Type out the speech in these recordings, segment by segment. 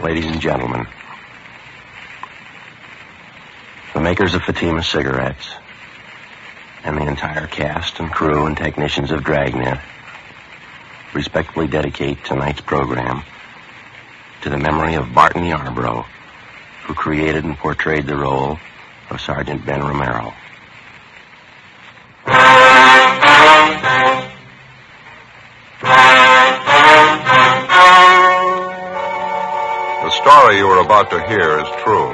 ladies and gentlemen, the makers of Fatima cigarettes, and the entire cast and crew and technicians of Dragnet respectfully dedicate tonight's program to the memory of Barton Yarborough, who created and portrayed the role of Sergeant Ben Romero. About to hear is true.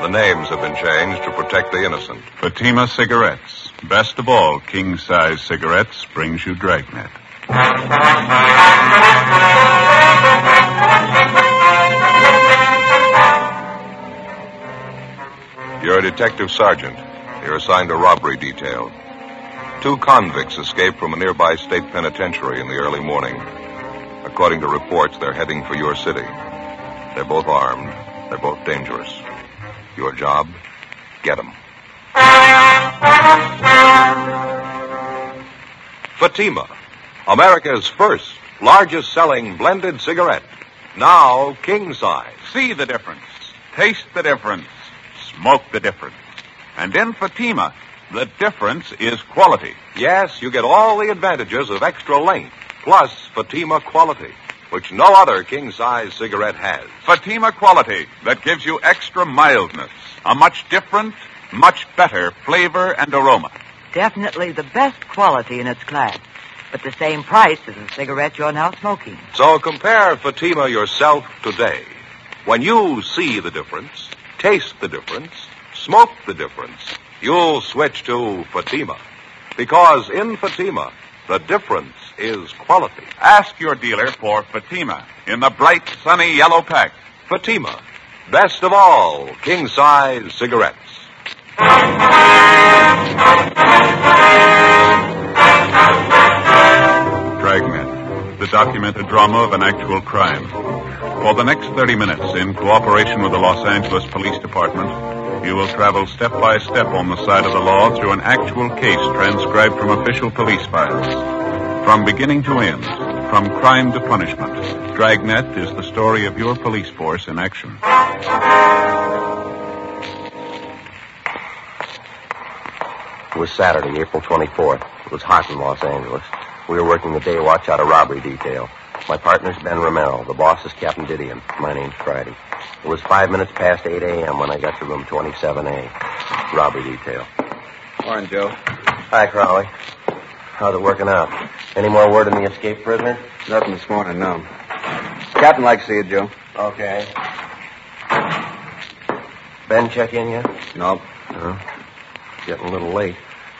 The names have been changed to protect the innocent. Fatima Cigarettes. Best of all, king size cigarettes brings you Dragnet. You're a detective sergeant. You're assigned a robbery detail. Two convicts escaped from a nearby state penitentiary in the early morning. According to reports, they're heading for your city. They're both armed. They're both dangerous. Your job? Get them. Fatima, America's first, largest selling blended cigarette. Now king size. See the difference. Taste the difference. Smoke the difference. And in Fatima, the difference is quality. Yes, you get all the advantages of extra length, plus Fatima quality, which no other king size cigarette has. Fatima quality that gives you extra mildness, a much different, much better flavor and aroma. Definitely the best quality in its class, but the same price as the cigarette you're now smoking. So compare Fatima yourself today. When you see the difference, taste the difference, smoke the difference, you'll switch to Fatima. Because in Fatima, the difference is quality. Ask your dealer for Fatima in the bright, sunny yellow pack. Fatima, best of all king size cigarettes. Dragnet, the documented drama of an actual crime. For the next 30 minutes, in cooperation with the Los Angeles Police Department, you will travel step by step on the side of the law through an actual case transcribed from official police files. From beginning to end, from crime to punishment, Dragnet is the story of your police force in action. It was Saturday, April 24th. It was hot in Los Angeles. We were working the day watch out of robbery detail. My partner's Ben Romero. The boss is Captain Didion. My name's Friday. It was five minutes past 8 a.m. when I got to room 27A. Robbery detail. Morning, Joe. Hi, Crowley. How's it working out? Any more word on the escaped prisoner? Nothing this morning, no. Captain likes to see you, Joe. Okay. Ben check in yet? Nope. No. Getting a little late.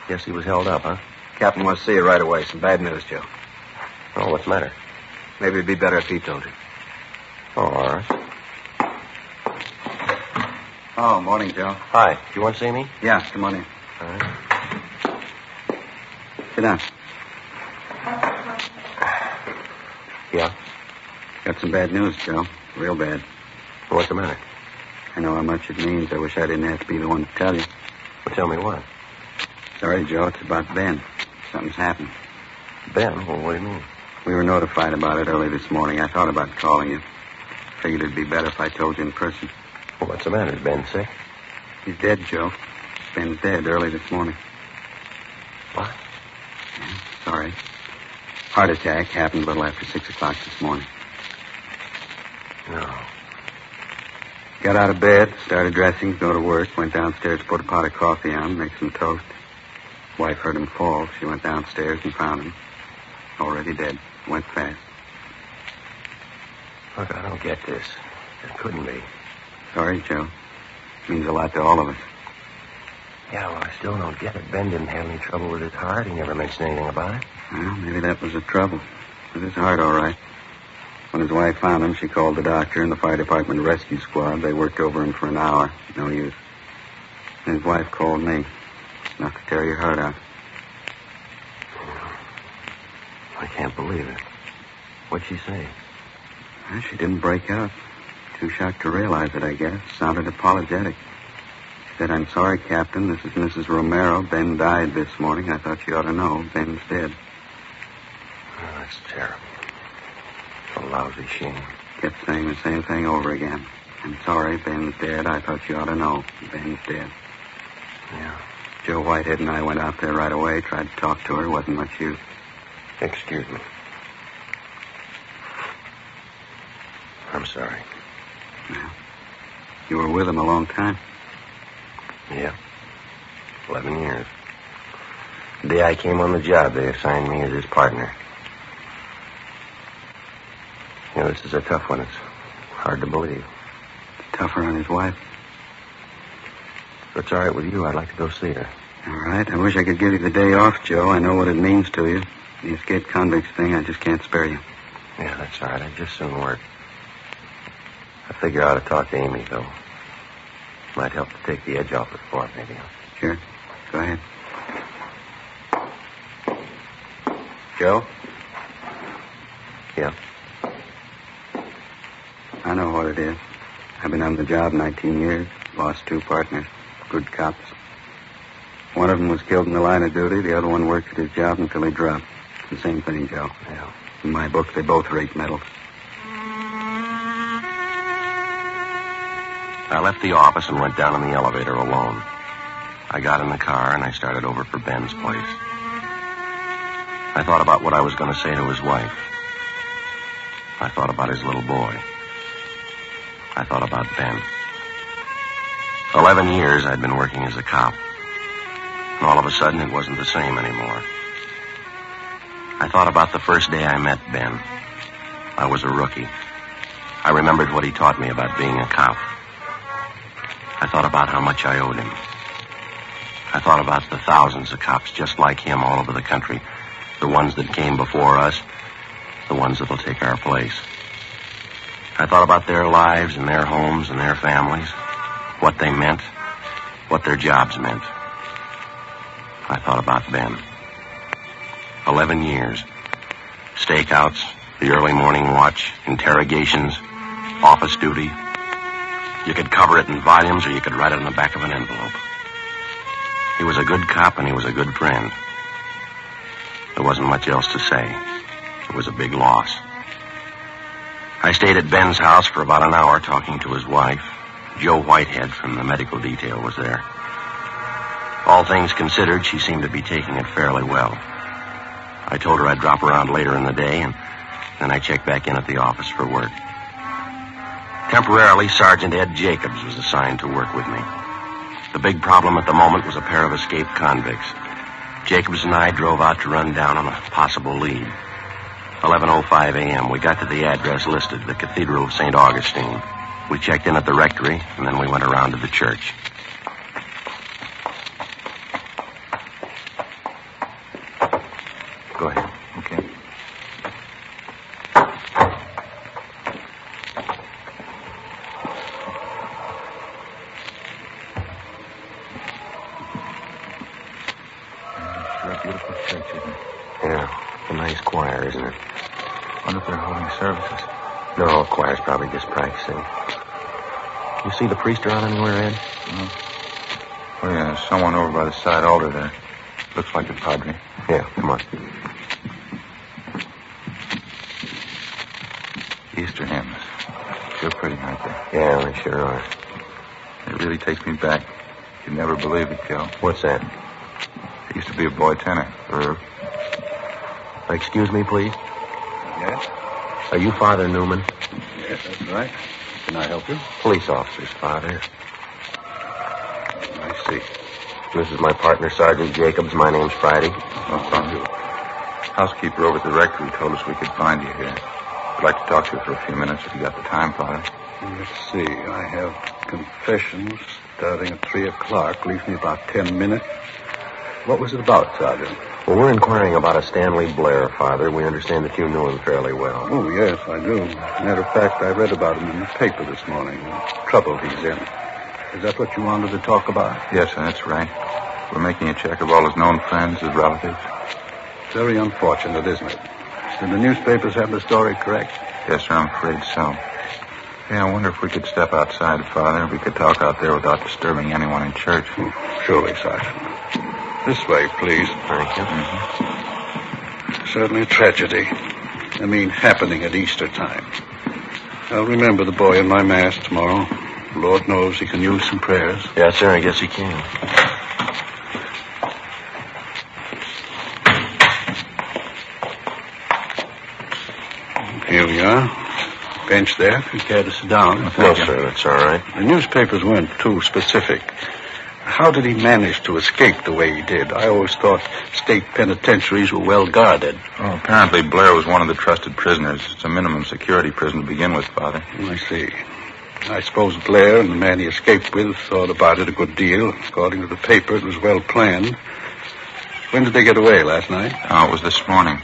Guess he was held up, huh? Captain wants to see you right away. Some bad news, Joe. Oh, what's the matter? Maybe it'd be better if he told you. Oh, all right. Oh, morning, Joe. Hi. Do you want to see me? Yeah, come on in. All right. Sit down. Yeah. Got some bad news, Joe. Real bad. What's the matter? I know how much it means. I wish I didn't have to be the one to tell you. Well, tell me what. Sorry, Joe. It's about Ben. Something's happened. Ben? Well, what do you mean? We were notified about it early this morning. I thought about calling you. Figured it'd be better if I told you in person. Well, what's the matter? Is Ben sick? He's dead, Joe. Ben's dead early this morning. What? Sorry. Heart attack happened a little after six o'clock this morning. No. Got out of bed, started dressing, go to work, went downstairs, put a pot of coffee on, make some toast. Wife heard him fall. She went downstairs and found him. Already dead. Went fast. Look, I don't get this. It couldn't be. Sorry, Joe. Means a lot to all of us. Yeah, well, I still don't get it. Ben didn't have any trouble with his heart. He never mentioned anything about it. Well, maybe that was the trouble. With his heart, all right. When his wife found him, she called the doctor and the fire department rescue squad. They worked over him for an hour. No use. And his wife called me. Enough to tear your heart out. I can't believe it. What'd she say? Well, she didn't break out. Too shocked to realize it, I guess. Sounded apologetic. She said, I'm sorry, Captain. This is Mrs. Romero. Ben died this morning. I thought you ought to know. Ben's dead. Oh, that's terrible. It's a lousy shame. Kept saying the same thing over again. I'm sorry, Ben's dead. I thought you ought to know. Ben's dead. Yeah. Joe Whitehead and I went out there right away, tried to talk to her. Wasn't much use. Excuse me. I'm sorry. You were with him a long time. Yeah. Eleven years. The day I came on the job, they assigned me as his partner. You know, this is a tough one. It's hard to believe. Tougher on his wife. If it's all right with you, I'd like to go see her. All right. I wish I could give you the day off, Joe. I know what it means to you. The escaped convicts thing, I just can't spare you. Yeah, that's all right. I just soon work. I figure I ought to talk to Amy, though. Might help to take the edge off it for her, maybe. Sure. Go ahead. Joe? Yeah. I know what it is. I've been on the job 19 years. Lost two partners. Good cops. One of them was killed in the line of duty. The other one worked at his job until he dropped. It's the same thing, Joe. Yeah. In my book, they both rate medals. I left the office and went down in the elevator alone. I got in the car and I started over for Ben's place. I thought about what I was going to say to his wife. I thought about his little boy. I thought about Ben. Eleven years I'd been working as a cop. And all of a sudden it wasn't the same anymore. I thought about the first day I met Ben. I was a rookie. I remembered what he taught me about being a cop. I thought about how much I owed him. I thought about the thousands of cops just like him all over the country. The ones that came before us, the ones that'll take our place. I thought about their lives and their homes and their families, what they meant, what their jobs meant. I thought about Ben. Eleven years. Stakeouts, the early morning watch, interrogations, office duty. You could cover it in volumes or you could write it on the back of an envelope. He was a good cop and he was a good friend. There wasn't much else to say. It was a big loss. I stayed at Ben's house for about an hour talking to his wife. Joe Whitehead from the medical detail was there. All things considered, she seemed to be taking it fairly well. I told her I'd drop around later in the day, and then I checked back in at the office for work. Temporarily, Sergeant Ed Jacobs was assigned to work with me. The big problem at the moment was a pair of escaped convicts. Jacobs and I drove out to run down on a possible lead. 11.05 a.m. We got to the address listed, the Cathedral of St. Augustine. We checked in at the rectory, and then we went around to the church. Go ahead. Okay. Sure a beautiful church, isn't it? Yeah, a nice choir, isn't it? Wonder if they're holding services. No, choir's probably just practicing. You see the priest around anywhere, Ed? Oh, yeah, there's someone over by the side altar there. Looks like a padre. Yeah, come on. Easter hymns. Sure pretty, aren't they? Yeah, they sure are. It really takes me back. You'd never believe it, Joe. What's that? I used to be a boy tenor. Uh, excuse me, please. Yes? Are you Father Newman? Yes, that's right. Can I help you? Police officer's father. I see. This is my partner, Sergeant Jacobs. My name's Friday. Oh, thank you. Housekeeper over at the rectory told us we could find you here. I'd like to talk to you for a few minutes if you got the time, Father. Let's see. I have confessions starting at 3 o'clock. Leaves me about 10 minutes. What was it about, Sergeant? Well, we're inquiring about a Stanley Blair, Father. We understand that you knew him fairly well. Oh, yes, I do. Matter of fact, I read about him in the paper this morning. The trouble he's in. Is that what you wanted to talk about? Yes, sir, that's right. We're making a check of all his known friends, his relatives. Very unfortunate, isn't it? Did the newspapers have the story correct? Yes, sir, I'm afraid so. Hey, I wonder if we could step outside, Father. We could talk out there without disturbing anyone in church. Surely, Sergeant. This way, please. Thank you. Mm-hmm. Certainly a tragedy. I mean, happening at Easter time. I'll remember the boy in my mass tomorrow. Lord knows he can use some prayers. Yes, sir, I guess he can. Here we are. Bench there. If you care to sit down. No, sir, that's all right. The newspapers weren't too specific. How did he manage to escape the way he did? I always thought state penitentiaries were well guarded. Well, apparently Blair was one of the trusted prisoners. It's a minimum security prison to begin with, Father. Hmm, I see. I suppose Blair and the man he escaped with thought about it a good deal. According to the paper, it was well planned. When did they get away? Last night? Oh, it was this morning.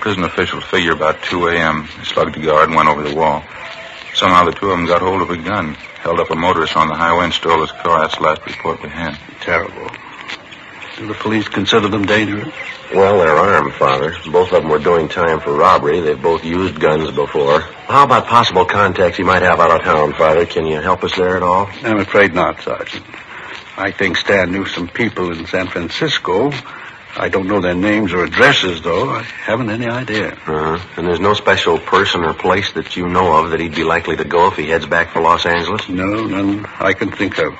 Prison officials figure about 2 a.m. They slugged a guard and went over the wall. Somehow the two of them got hold of a gun, held up a motorist on the highway and stole his car. That's the last report we had. Terrible. Do the police consider them dangerous? Well, they're armed, Father. Both of them were doing time for robbery. They've both used guns before. How about possible contacts he might have out of town, Father? Can you help us there at all? I'm afraid not, Sergeant. I think Stan knew some people in San Francisco. I don't know their names or addresses, though. I haven't any idea. Uh-huh. And there's no special person or place that you know of that he'd be likely to go if he heads back for Los Angeles? No, none I can think of.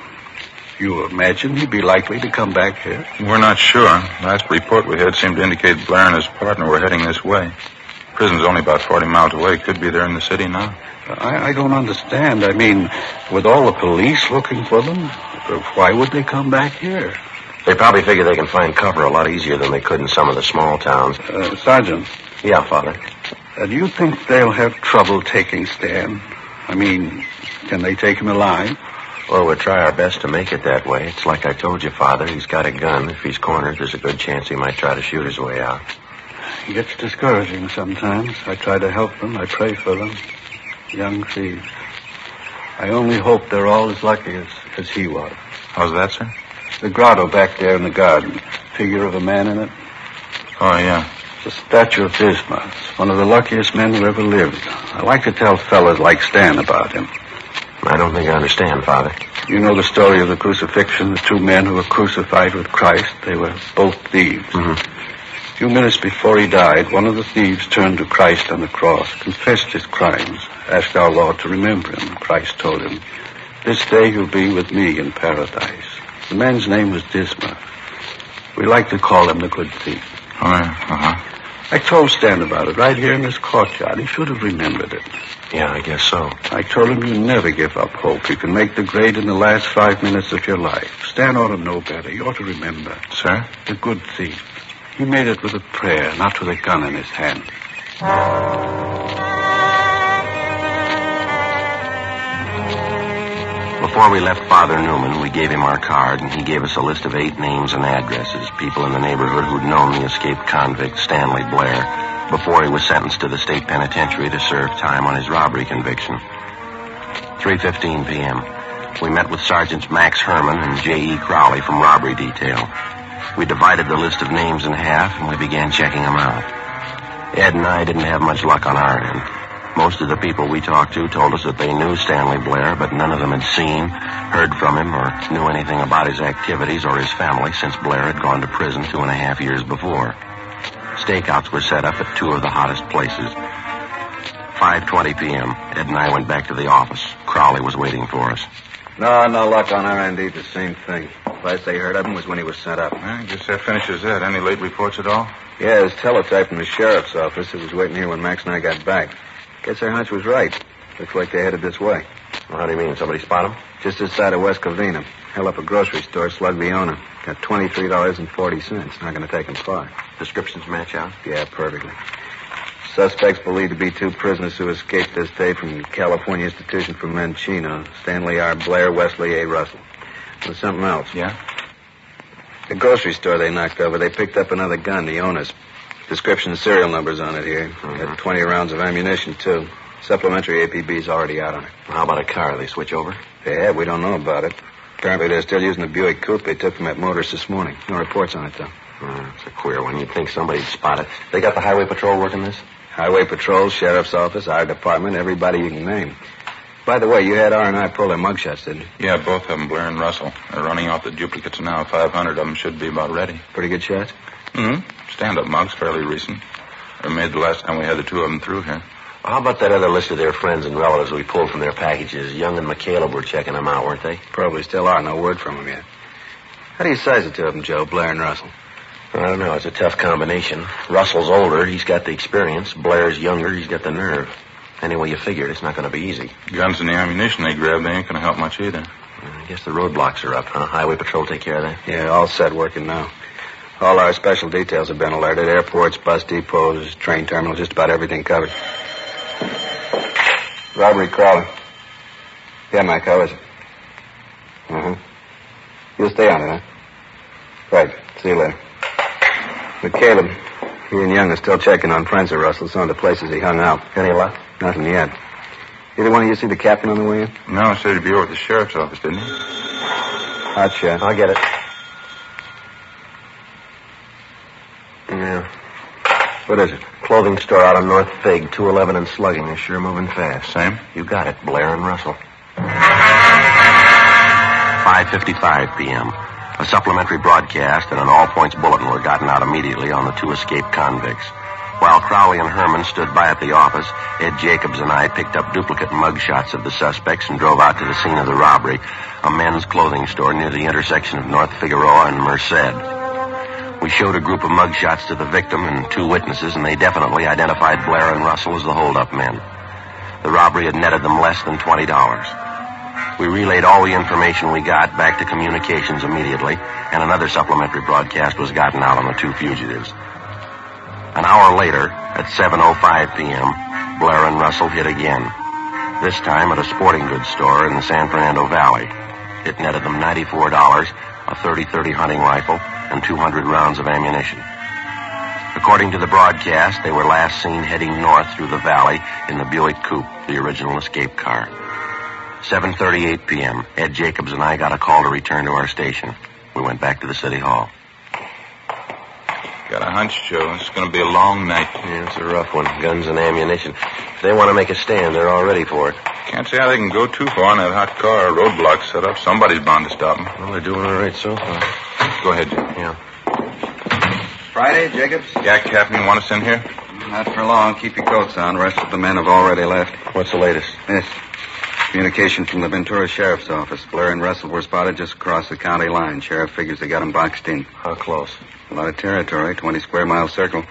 You imagine he'd be likely to come back here? We're not sure. Last report we had seemed to indicate Blair and his partner were heading this way. Prison's only about 40 miles away. Could be there in the city now. I, I don't understand. I mean, with all the police looking for them, why would they come back here? They probably figure they can find cover a lot easier than they could in some of the small towns. Uh, Sergeant, Yeah, Father. uh, do you think they'll have trouble taking Stan? I mean, can they take him alive? Well, we'll try our best to make it that way. It's like I told you, Father. He's got a gun. If he's cornered, there's a good chance he might try to shoot his way out. It gets discouraging sometimes. I try to help them. I pray for them. Young thieves. I only hope they're all as lucky as, as he was. How's that, sir? The grotto back there in the garden. Figure of a man in it. Oh, yeah. It's a statue of Dismas. It's one of the luckiest men who ever lived. I like to tell fellas like Stan about him. I don't think I understand, Father. You know the story of the crucifixion, the two men who were crucified with Christ. They were both thieves. Mhm. A few minutes before he died, one of the thieves turned to Christ on the cross, confessed his crimes, asked our Lord to remember him. Christ told him, This day you'll be with me in paradise. The man's name was Dismas. We like to call him the good thief. Oh. Uh-huh. I told Stan about it right here in this courtyard. He should have remembered it. Yeah, I guess so. I told him you never give up hope. You can make the grade in the last five minutes of your life. Stan ought to know better. You ought to remember. Sir? The good thief. He made it with a prayer, not with a gun in his hand. Before we left Father Newman, we gave him our card, and he gave us a list of eight names and addresses, people in the neighborhood who'd known the escaped convict, Stanley Blair, before he was sentenced to the state penitentiary to serve time on his robbery conviction. 3.15 p.m. We met with Sergeants Max Herman and J.E. Crowley from robbery detail. We divided the list of names in half, and we began checking them out. Ed and I didn't have much luck on our end. Most of the people we talked to told us that they knew Stanley Blair, but none of them had seen, heard from him, or knew anything about his activities or his family since Blair had gone to prison two and a half years before. Stakeouts were set up at two of the hottest places. 5.20 p.m. Ed and I went back to the office. Crowley was waiting for us. No, no luck on our end either. Same thing. Last they heard of him was when he was sent up. I guess that finishes that. Any late reports at all? Yeah, his teletype from the sheriff's office. It was waiting here when Max and I got back. Guess our hunch was right. Looks like they headed this way. Well, how do you mean? Somebody spot them? Just this side of West Covina. Held up a grocery store, slugged the owner. Got $23.40. Not going to take him far. Descriptions match out? Yeah, perfectly. Suspects believed to be two prisoners who escaped this day from California Institution for Men Chino. Stanley R. Blair, Wesley A. Russell. There's something else. Yeah? The grocery store they knocked over, they picked up another gun, the owner's. Description serial numbers on it here. Got 20 rounds of ammunition, too. Supplementary APB's already out on it. How about a car? They switch over? Yeah, we don't know about it. Apparently they're still using the Buick coupe they took from that motorist this morning. No reports on it, though. Uh, it's a queer one. You'd think somebody'd spot it. They got the highway patrol working this? Highway patrol, sheriff's office, our department, everybody you can name. By the way, you had R&I pull their mugshots, didn't you? Yeah, both of them, Blair and Russell. They're running off the duplicates now. 500 of them should be about ready. Pretty good shots? Mm-hmm. Stand-up mugs, fairly recent. They were made the last time we had the two of them through here. How about that other list of their friends and relatives we pulled from their packages? Young and McCaleb were checking them out, weren't they? Probably still are. No word from them yet. How do you size the two of them, Joe, Blair and Russell? I don't know. It's a tough combination. Russell's older. He's got the experience. Blair's younger. He's got the nerve. Any way you figure it, it's not going to be easy. Guns and the ammunition they grabbed, they ain't going to help much either. I guess the roadblocks are up, huh? Highway Patrol take care of that? Yeah, all set working now. All our special details have been alerted. Airports, bus depots, train terminals, just about everything covered. Robbery Crowley. Yeah, Mike, how is it? Uh-huh. You'll stay on it, huh? Right. See you later. McCaleb, he and Young are still checking on friends of Russell, some of the places he hung out. Any luck? Nothing yet. Either one of you see the captain on the way in? No, said he'd be over at the sheriff's office, didn't he? Hot shot. I'll get it. Yeah. What is it? Clothing store out on North Fig, 211 and slugging. They're sure moving fast. Same? You got it, Blair and Russell. 5.55 p.m. A supplementary broadcast and an all-points bulletin were gotten out immediately on the two escaped convicts. While Crowley and Herman stood by at the office, Ed Jacobs and I picked up duplicate mug shots of the suspects and drove out to the scene of the robbery, a men's clothing store near the intersection of North Figueroa and Merced. We showed a group of mug shots to the victim and two witnesses, and they definitely identified Blair and Russell as the holdup men. The robbery had netted them less than $20. We relayed all the information we got back to communications immediately, and another supplementary broadcast was gotten out on the two fugitives. An hour later, at 7.05 p.m., Blair and Russell hit again. This time at a sporting goods store in the San Fernando Valley. It netted them $94, a 30-30 hunting rifle, and 200 rounds of ammunition. According to the broadcast, they were last seen heading north through the valley in the Buick Coupe, the original escape car. 7.38 p.m., Ed Jacobs and I got a call to return to our station. We went back to the city hall. Got a hunch, Joe. It's going to be a long night. Yeah, it's a rough one. Guns and ammunition. If they want to make a stand, they're all ready for it. Can't see how they can go too far in that hot car. Roadblock set up. Somebody's bound to stop them. Well, they're doing all right so far. Go ahead, Joe. Yeah. Friday, Jacobs? Yeah, Captain, you want us in here? Not for long. Keep your coats on. Rest of the men have already left. What's the latest? This. Communication from the Ventura Sheriff's Office. Blair and Russell were spotted just across the county line. Sheriff figures they got them boxed in. How close? A lot of territory, 20 square mile circle.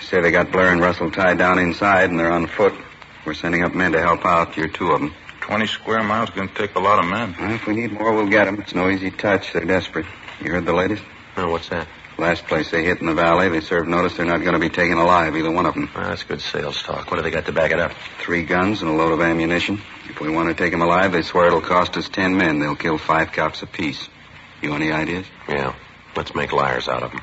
Say they got Blair and Russell tied down inside and they're on foot. We're sending up men to help out. You're two of them. 20 square miles is going to take a lot of men. Well, if we need more, we'll get them. It's no easy touch. They're desperate. You heard the latest? No, what's that? Last place they hit in the valley, they served notice they're not going to be taken alive, either one of them. Well, that's good sales talk. What do they got to back it up? Three guns and a load of ammunition. If we want to take them alive, they swear it'll cost us ten men. They'll kill five cops apiece. You any ideas? Yeah. Let's make liars out of them.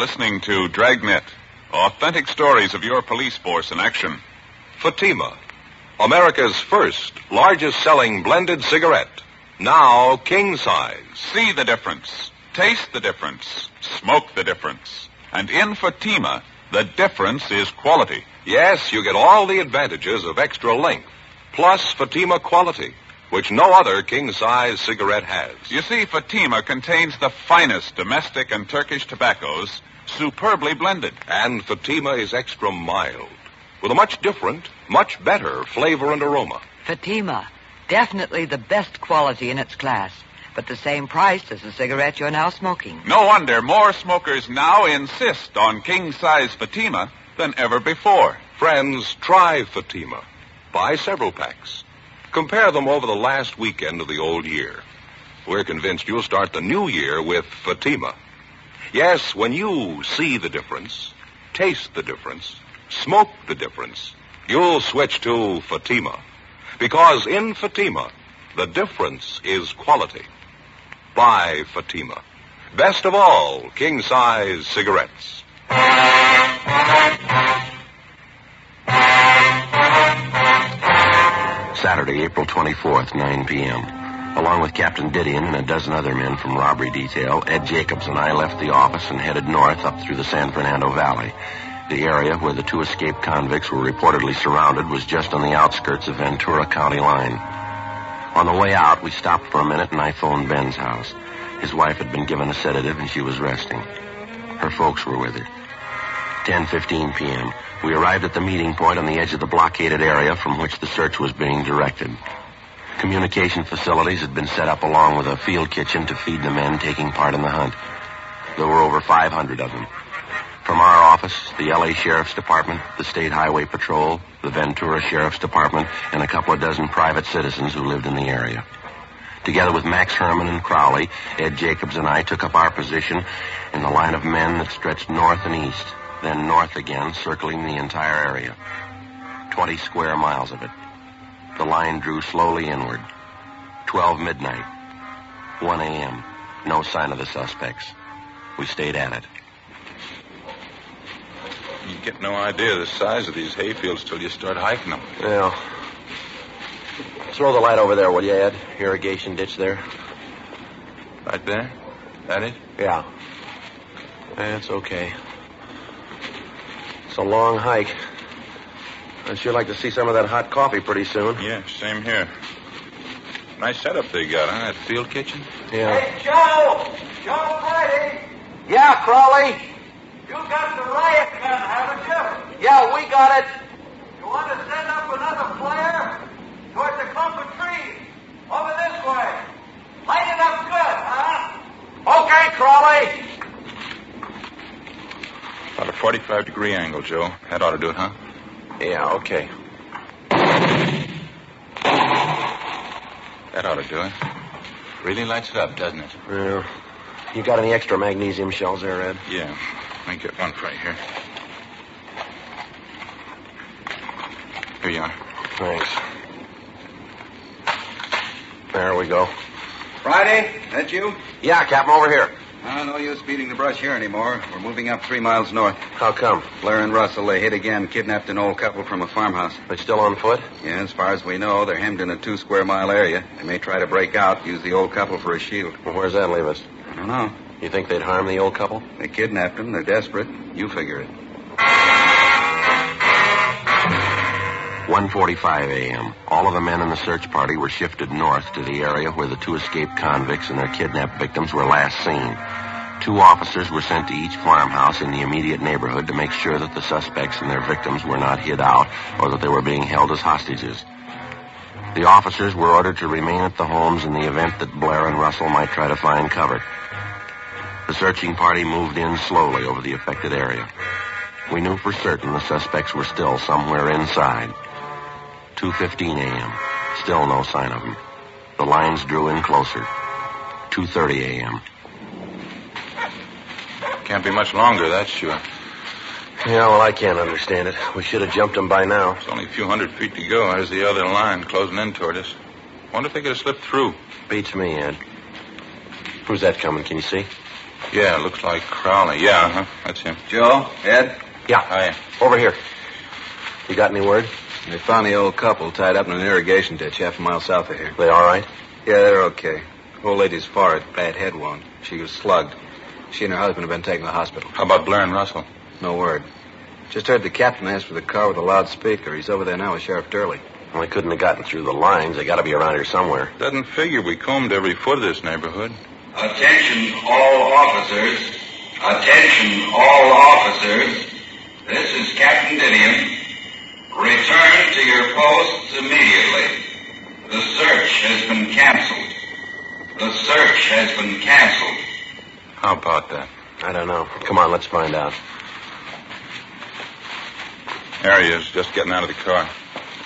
Listening to Dragnet. Authentic stories of your police force in action. Fatima, America's first largest selling blended cigarette. Now king size. See the difference. Taste the difference. Smoke the difference. And in Fatima, the difference is quality. Yes, you get all the advantages of extra length, plus Fatima quality, which no other king size cigarette has. You see, Fatima contains the finest domestic and Turkish tobaccos, superbly blended. And Fatima is extra mild, with a much different, much better flavor and aroma. Fatima, definitely the best quality in its class, but the same price as the cigarette you're now smoking. No wonder more smokers now insist on king size Fatima than ever before. Friends, try Fatima. Buy several packs. Compare them over the last weekend of the old year. We're convinced you'll start the new year with Fatima. Yes, when you see the difference, taste the difference, smoke the difference, you'll switch to Fatima. Because in Fatima, the difference is quality. Buy Fatima. Best of all, king size cigarettes. Saturday, April 24th, 9 p.m. Along with Captain Didion and a dozen other men from robbery detail, Ed Jacobs and I left the office and headed north up through the San Fernando Valley. The area where the two escaped convicts were reportedly surrounded was just on the outskirts of Ventura County line. On the way out, we stopped for a minute and I phoned Ben's house. His wife had been given a sedative and she was resting. Her folks were with her. 10:15 p.m. We arrived at the meeting point on the edge of the blockaded area from which the search was being directed. Communication facilities had been set up along with a field kitchen to feed the men taking part in the hunt. There were over 500 of them. From our office, the LA Sheriff's Department, the State Highway Patrol, the Ventura Sheriff's Department, and a couple of dozen private citizens who lived in the area. Together with Max Herman and Crowley, Ed Jacobs and I took up our position in the line of men that stretched north and east, then north again, circling the entire area. Twenty square miles of it. The line drew slowly inward. Twelve midnight. 1 a.m. No sign of the suspects. We stayed at it. You get no idea the size of these hayfields till you start hiking them. Well, throw the light over there, will you, Ed? Irrigation ditch there. Right there? That it? Yeah. That's okay. It's a long hike. I'd sure like to see some of that hot coffee pretty soon. Yeah, same here. Nice setup they got, huh? That field kitchen? Yeah. Hey, Joe! Joe Brady! Yeah, Crowley. You got the riot gun, haven't you? Yeah, we got it. You want to send up another flare? Towards the clump of trees. Over this way. Light it up good, huh? Okay, Crowley. About a 45 degree angle, Joe. That ought to do it, huh? Yeah, okay. That ought to do it. Really lights it up, doesn't it? Yeah. You got any extra magnesium shells there, Ed? Yeah. Let me get one right here. Here you are. Thanks. There we go. Friday, that you? Yeah, Captain, over here. Uh, no use beating the brush here anymore. We're moving up three miles north. How come? Blair and Russell, they hit again, kidnapped an old couple from a farmhouse. They're still on foot? Yeah, as far as we know, they're hemmed in a two square mile area. They may try to break out, use the old couple for a shield. Well, where's that leave us? I don't know. You think they'd harm the old couple? They kidnapped them. They're desperate. You figure it. 1.45 a.m. All of the men in the search party were shifted north to the area where the two escaped convicts and their kidnapped victims were last seen. Two officers were sent to each farmhouse in the immediate neighborhood to make sure that the suspects and their victims were not hid out or that they were being held as hostages. The officers were ordered to remain at the homes in the event that Blair and Russell might try to find cover. The searching party moved in slowly over the affected area. We knew for certain the suspects were still somewhere inside. 2.15 a.m. Still no sign of them. The lines drew in closer. 2.30 a.m. Can't be much longer, that's sure. Yeah, well, I can't understand it. We should have jumped them by now. It's only a few hundred feet to go. There's the other line closing in toward us. Wonder if they could have slipped through. Beats me, Ed. Who's that coming? Can you see? Yeah, looks like Crowley. Yeah, huh? That's him. Joe, Ed, Yeah. Hi. Over here. You got any word? They found the old couple tied up in an irrigation ditch half a mile south of here. They all right? Yeah, they're okay. Old lady's forehead, bad head wound. She was slugged. She and her husband have been taken to the hospital. How about Blair and Russell? No word. Just heard the captain ask for the car with a loudspeaker. He's over there now with Sheriff Durley. Well, they couldn't have gotten through the lines. They got to be around here somewhere. Doesn't figure we combed every foot of this neighborhood. Attention all officers. Attention all officers. This is Captain Didion. Return to your posts immediately. The search has been canceled. The search has been canceled. How about that? I don't know. Come on, let's find out. There he is, just getting out of the car.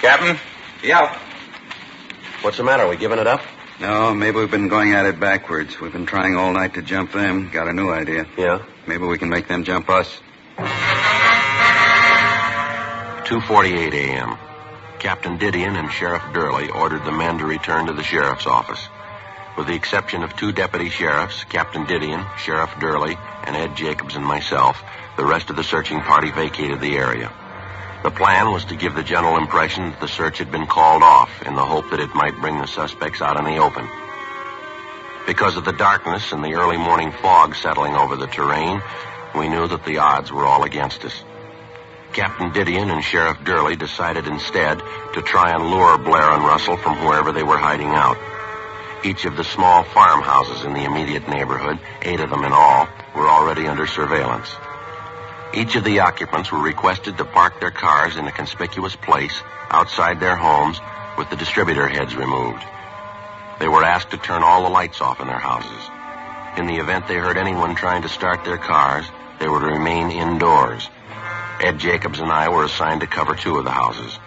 Captain? Yeah. What's the matter? Are we giving it up? No, maybe we've been going at it backwards. We've been trying all night to jump them. Got a new idea. Yeah. Maybe we can make them jump us. 2.48 a.m. Captain Didion and Sheriff Durley ordered the men to return to the sheriff's office. With the exception of two deputy sheriffs, Captain Didion, Sheriff Durley, and Ed Jacobs and myself, the rest of the searching party vacated the area. The plan was to give the general impression that the search had been called off in the hope that it might bring the suspects out in the open. Because of the darkness and the early morning fog settling over the terrain, we knew that the odds were all against us. Captain Didion and Sheriff Durley decided instead to try and lure Blair and Russell from wherever they were hiding out. Each of the small farmhouses in the immediate neighborhood, eight of them in all, were already under surveillance. Each of the occupants were requested to park their cars in a conspicuous place outside their homes with the distributor heads removed. They were asked to turn all the lights off in their houses. In the event they heard anyone trying to start their cars, they were to remain indoors. Ed Jacobs and I were assigned to cover two of the houses.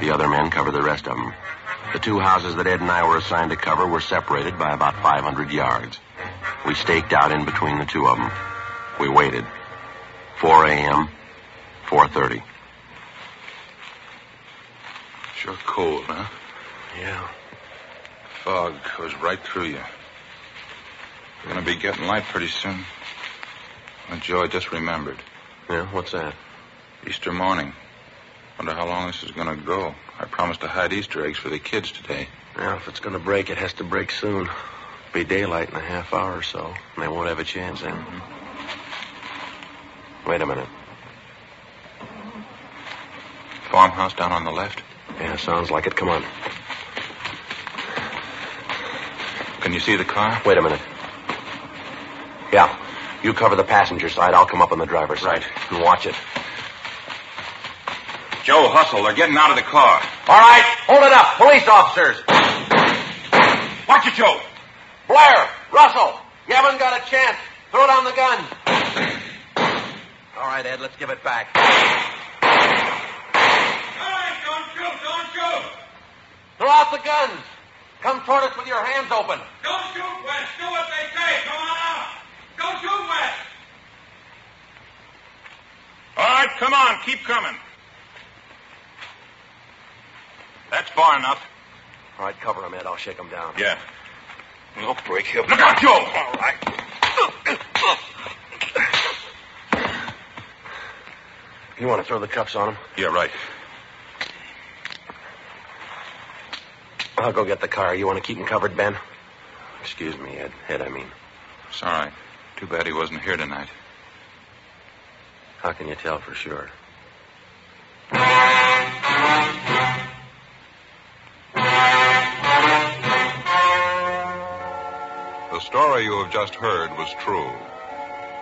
The other men covered the rest of them. The two houses that Ed and I were assigned to cover were separated by about 500 yards. We staked out in between the two of them. We waited. 4 a.m., 4.30. Sure cold, huh? Yeah. Fog goes right through you. We're going to be getting light pretty soon. Oh, Joe, I just remembered. Yeah, what's that? Easter morning. Wonder how long this is going to go. I promised to hide Easter eggs for the kids today. Yeah, if it's going to break, it has to break soon. It'll Be daylight in a half hour or so, and they won't have a chance then. Mm-hmm. Wait a minute. Farmhouse down on the left. Yeah, sounds like it. Come on. Can you see the car? Wait a minute. Yeah. You cover the passenger side. I'll come up on the driver's side. And watch it. Joe, hustle. They're getting out of the car. All right. Hold it up. Police officers. Watch it, Joe. Blair. Russell. You haven't got a chance. Throw down the gun. All right, Ed. Let's give it back. Hey, don't shoot, don't shoot! Throw out the guns. Come toward us with your hands open. Don't shoot, West. Do what they say. Come on out. Don't shoot, West. All right, come on. Keep coming. That's far enough. All right, cover him, Ed. I'll shake him down. Yeah. We'll break him. Look out, Joe. All right. You want to throw the cuffs on him? Yeah, right. I'll go get the car. You want to keep him covered, Ben? Excuse me, Ed. Ed, I mean. It's all right. Too bad he wasn't here tonight. How can you tell for sure? Story you have just heard was true.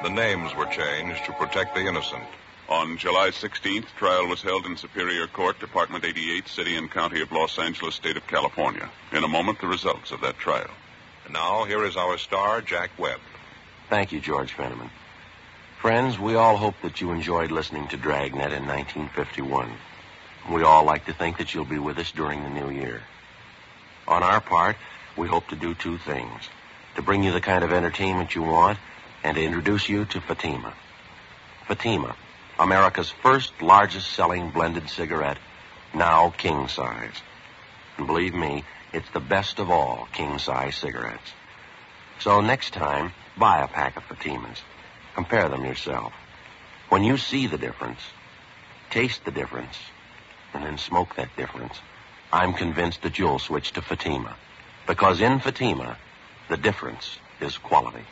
The names were changed to protect the innocent. On July 16th, trial was held in Superior Court, Department 88, City and County of Los Angeles, State of California. In a moment, the results of that trial. And now, here is our star, Jack Webb. Thank you, George Fenneman. Friends, we all hope that you enjoyed listening to Dragnet in 1951. We all like to think that you'll be with us during the new year. On our part, we hope to do two things. To bring you the kind of entertainment you want and to introduce you to Fatima. Fatima, America's first largest selling blended cigarette, now king size. And believe me, it's the best of all king size cigarettes. So next time, buy a pack of Fatimas. Compare them yourself. When you see the difference, taste the difference, and then smoke that difference, I'm convinced that you'll switch to Fatima. Because in Fatima, the difference is quality.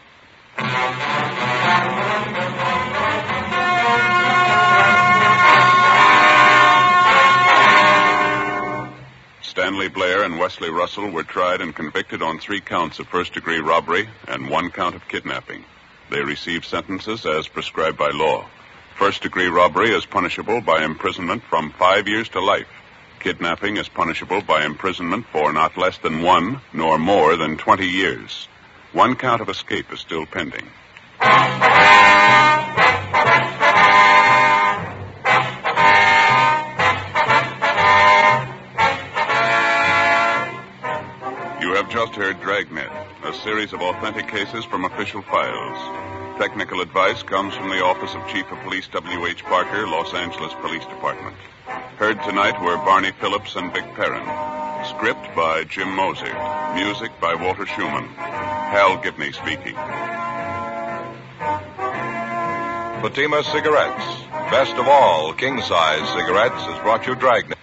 Stanley Blair and Wesley Russell were tried and convicted on three counts of first degree robbery and one count of kidnapping. They received sentences as prescribed by law. First degree robbery is punishable by imprisonment from five years to life. Kidnapping is punishable by imprisonment for not less than one nor more than 20 years. One count of escape is still pending. You have just heard Dragnet, a series of authentic cases from official files. Technical advice comes from the Office of Chief of Police W.H. Parker, Los Angeles Police Department. Heard tonight were Barney Phillips and Vic Perrin. Script by Jim Moser. Music by Walter Schumann. Hal Gibney speaking. Fatima Cigarettes. Best of all, king size cigarettes has brought you Dragnet.